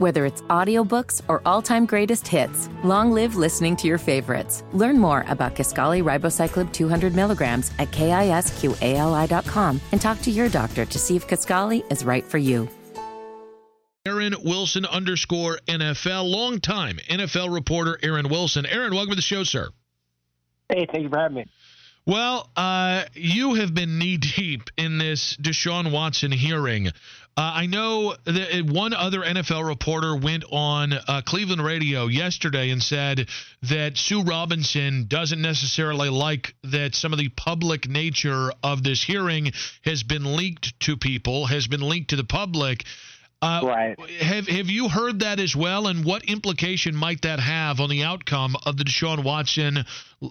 Whether it's audiobooks or all-time greatest hits, long live listening to your favorites. Learn more about Kisqali ribociclib 200 milligrams at kisqali.com and talk to your doctor to see if Kisqali is right for you. Aaron Wilson underscore NFL, longtime NFL reporter Aaron Wilson. Aaron, welcome to the show, sir. Hey, thank you for having me. Well, uh, you have been knee deep in this Deshaun Watson hearing. Uh, I know that one other NFL reporter went on uh, Cleveland radio yesterday and said that Sue Robinson doesn't necessarily like that some of the public nature of this hearing has been leaked to people, has been leaked to the public. Uh, right. Have Have you heard that as well? And what implication might that have on the outcome of the Deshaun Watson,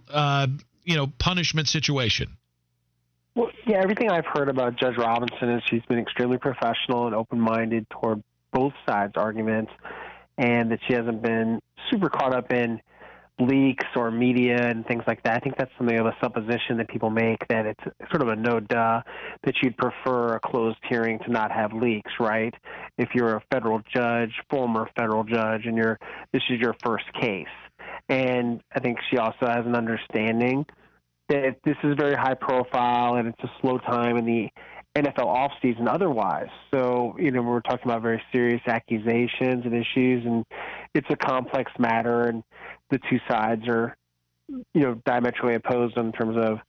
uh, you know, punishment situation? Well, yeah, everything I've heard about Judge Robinson is she's been extremely professional and open minded toward both sides' arguments, and that she hasn't been super caught up in leaks or media and things like that. I think that's something of a supposition that people make that it's sort of a no duh that you'd prefer a closed hearing to not have leaks, right? If you're a federal judge, former federal judge, and you're this is your first case. And I think she also has an understanding that this is very high profile and it's a slow time in the NFL offseason otherwise. So, you know, we're talking about very serious accusations and issues, and it's a complex matter, and the two sides are, you know, diametrically opposed in terms of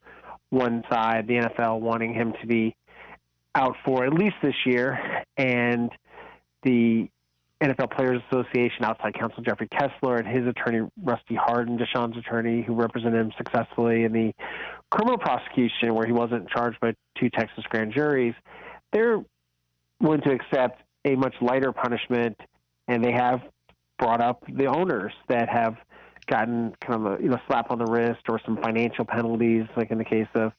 one side, the NFL wanting him to be out for at least this year, and the NFL Players Association outside counsel Jeffrey Kessler and his attorney Rusty Hardin, Deshaun's attorney, who represented him successfully in the criminal prosecution where he wasn't charged by two Texas grand juries, they're willing to accept a much lighter punishment, and they have brought up the owners that have gotten kind of a you know slap on the wrist or some financial penalties, like in the case of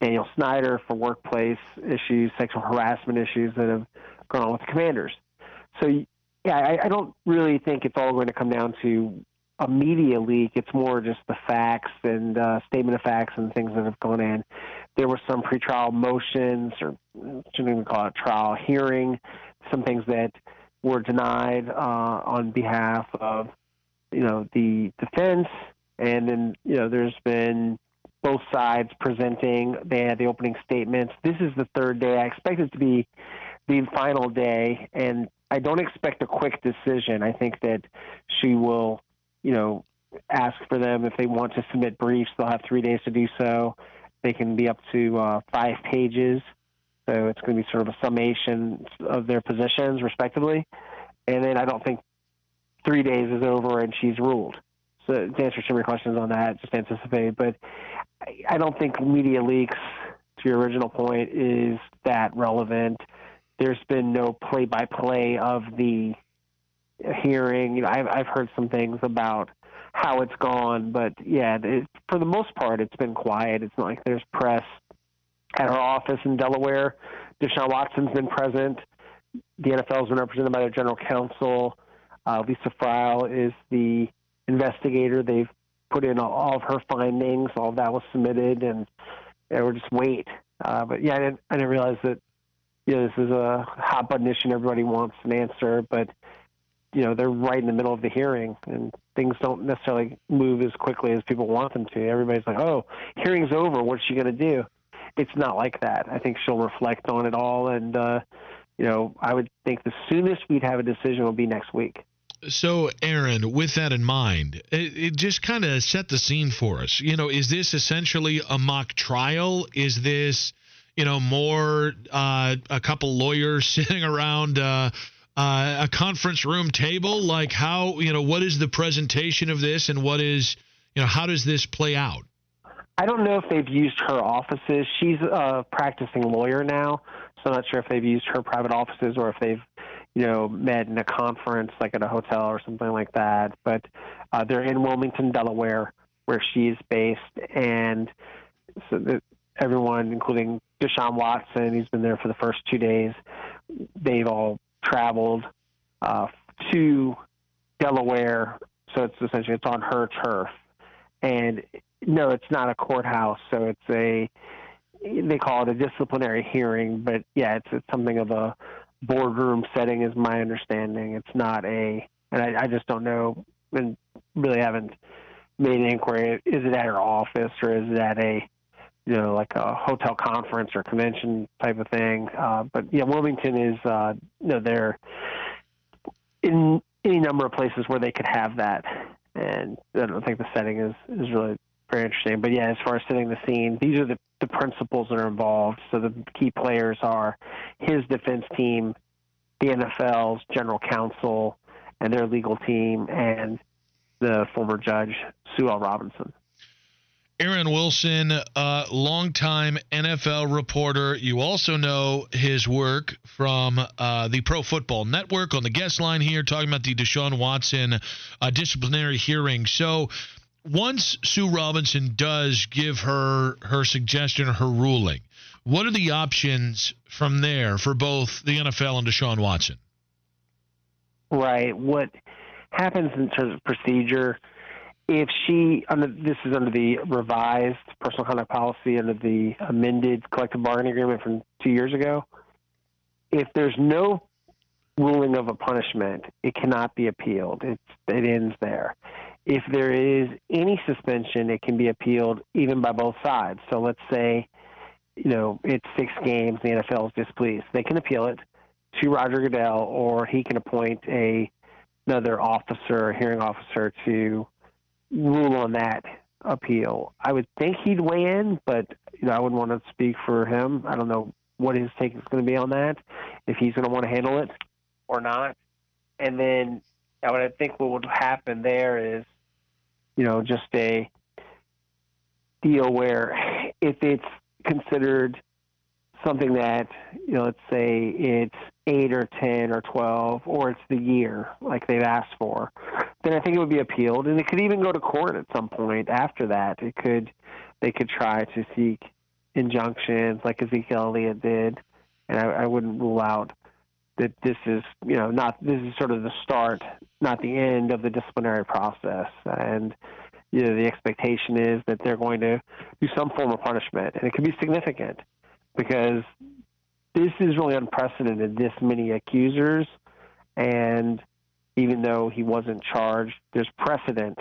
Daniel Snyder for workplace issues, sexual harassment issues that have gone on with the Commanders. So yeah, I, I don't really think it's all going to come down to a media leak. It's more just the facts and uh, statement of facts and things that have gone in. There were some pretrial motions, or shouldn't even call it trial hearing, some things that were denied uh, on behalf of you know the defense, and then you know there's been both sides presenting. They had the opening statements. This is the third day. I expect it to be the final day, and I don't expect a quick decision. I think that she will, you know, ask for them if they want to submit briefs. They'll have three days to do so. They can be up to uh, five pages. So it's going to be sort of a summation of their positions, respectively. And then I don't think three days is over and she's ruled. So to answer some of your questions on that, just anticipate. But I don't think media leaks, to your original point, is that relevant there's been no play-by-play of the hearing. You know, I've I've heard some things about how it's gone, but yeah, it, for the most part, it's been quiet. It's not like there's press at our office in Delaware. Deshaun Watson's been present. The NFL's been represented by their general counsel. Uh, Lisa Friel is the investigator. They've put in all of her findings. All of that was submitted, and, and we're just wait. Uh, but yeah, I didn't, I didn't realize that you know, this is a hot button issue and everybody wants an answer, but you know, they're right in the middle of the hearing and things don't necessarily move as quickly as people want them to. Everybody's like, "Oh, hearing's over. What's she going to do?" It's not like that. I think she'll reflect on it all and uh, you know, I would think the soonest we'd have a decision will be next week. So, Aaron, with that in mind, it, it just kind of set the scene for us. You know, is this essentially a mock trial? Is this you know, more uh, a couple lawyers sitting around uh, uh, a conference room table? Like, how, you know, what is the presentation of this and what is, you know, how does this play out? I don't know if they've used her offices. She's a practicing lawyer now, so I'm not sure if they've used her private offices or if they've, you know, met in a conference like at a hotel or something like that. But uh, they're in Wilmington, Delaware, where she's based, and so everyone, including Deshaun Watson, he's been there for the first two days. They've all traveled uh, to Delaware, so it's essentially it's on her turf. And no, it's not a courthouse, so it's a they call it a disciplinary hearing, but yeah, it's it's something of a boardroom setting, is my understanding. It's not a, and I, I just don't know, and really haven't made an inquiry. Is it at her office or is it at a, you know, like a hotel conference or convention type of thing? Uh, but yeah, Wilmington is, uh, you know, they're in any number of places where they could have that, and I don't think the setting is is really very interesting. But yeah, as far as setting the scene, these are the the principals that are involved. So the key players are his defense team, the NFL's general counsel, and their legal team, and the former judge Sue L. Robinson. Aaron Wilson, uh, longtime NFL reporter. You also know his work from uh, the Pro Football Network on the guest line here, talking about the Deshaun Watson uh, disciplinary hearing. So, once Sue Robinson does give her her suggestion or her ruling, what are the options from there for both the NFL and Deshaun Watson? Right. What happens in terms of procedure? If she under this is under the revised personal conduct policy under the amended collective bargaining agreement from two years ago, if there's no ruling of a punishment, it cannot be appealed. It's, it ends there. If there is any suspension, it can be appealed even by both sides. So let's say, you know, it's six games, the NFL is displeased. They can appeal it to Roger Goodell, or he can appoint a another officer, a hearing officer, to rule on that appeal. I would think he'd weigh in, but you know, I wouldn't want to speak for him. I don't know what his take is going to be on that, if he's going to want to handle it or not. And then I would think what would happen there is you know, just a deal where if it's considered something that, you know, let's say it's eight or 10 or 12, or it's the year like they've asked for, then I think it would be appealed. And it could even go to court at some point after that. It could, they could try to seek injunctions like Ezekiel Elliott did. And I, I wouldn't rule out that this is, you know, not this is sort of the start, not the end of the disciplinary process. And you know, the expectation is that they're going to do some form of punishment, and it could be significant because this is really unprecedented. This many accusers, and even though he wasn't charged, there's precedent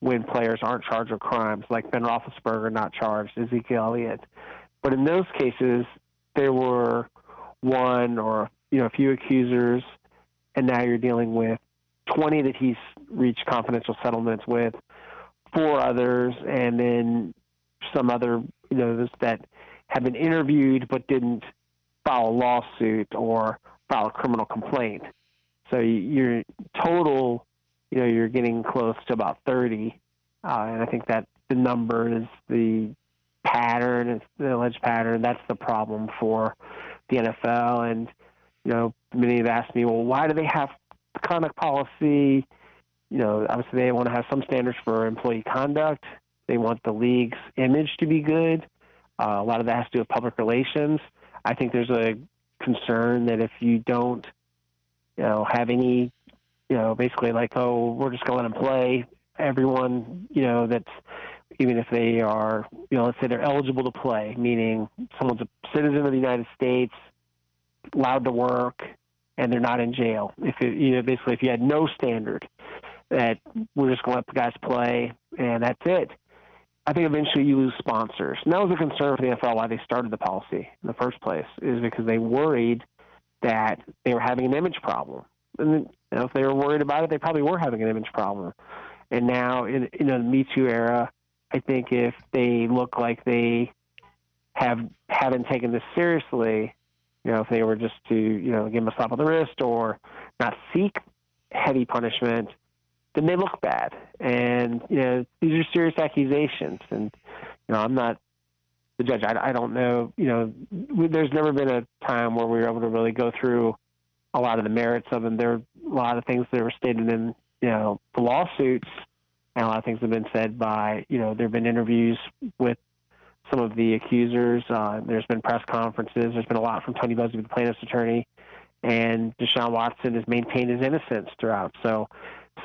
when players aren't charged with crimes, like Ben Roethlisberger not charged, Ezekiel Elliott. But in those cases, there were one or you know a few accusers, and now you're dealing with 20 that he's reached confidential settlements with, four others, and then some other you know that have been interviewed but didn't file a lawsuit or file a criminal complaint. So your total, you know, you're getting close to about 30, uh, and I think that the number is the pattern, it's the alleged pattern. That's the problem for the NFL, and you know, many have asked me, well, why do they have conduct policy? You know, obviously they want to have some standards for employee conduct. They want the league's image to be good. Uh, a lot of that has to do with public relations. I think there's a concern that if you don't, you know, have any, you know, basically like, oh, we're just going to let them play. Everyone, you know, that's even if they are, you know, let's say they're eligible to play, meaning someone's a citizen of the United States, allowed to work, and they're not in jail. If it, you know, basically, if you had no standard that we're just going to let the guys play and that's it, I think eventually you lose sponsors. And that was a concern for the NFL why they started the policy in the first place, is because they worried that they were having an image problem. And you know, if they were worried about it, they probably were having an image problem. And now, in, in the Me Too era, I think if they look like they have haven't taken this seriously, you know, if they were just to, you know, give them a slap on the wrist or not seek heavy punishment, then they look bad. And, you know, these are serious accusations. And, you know, I'm not the judge. I, I don't know, you know, there's never been a time where we were able to really go through a lot of the merits of them. There are a lot of things that were stated in, you know, the lawsuits, and a lot of things have been said by, you know, there have been interviews with some of the accusers. Uh, there's been press conferences. There's been a lot from Tony Buzbee, the plaintiff's attorney, and Deshaun Watson has maintained his innocence throughout. So,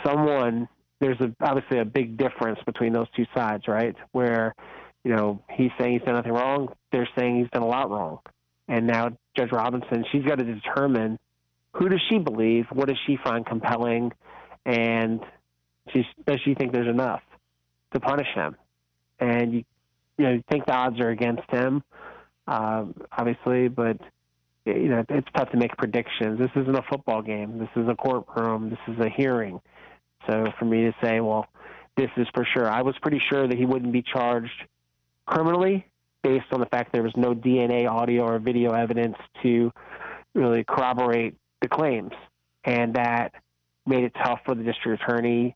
someone there's a, obviously a big difference between those two sides, right? Where you know he's saying he's done nothing wrong. They're saying he's done a lot wrong, and now Judge Robinson, she's got to determine who does she believe, what does she find compelling, and she, does she think there's enough to punish him? And you, you know, you think the odds are against him, um, obviously, but you know it's tough to make predictions. This isn't a football game. This is a courtroom. This is a hearing. So for me to say, well, this is for sure, I was pretty sure that he wouldn't be charged criminally based on the fact there was no DNA, audio, or video evidence to really corroborate the claims, and that made it tough for the district attorney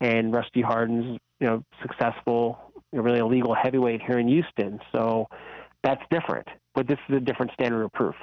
and Rusty Hardin's, you know, successful, you know, really illegal heavyweight here in Houston. So that's different, but this is a different standard of proof.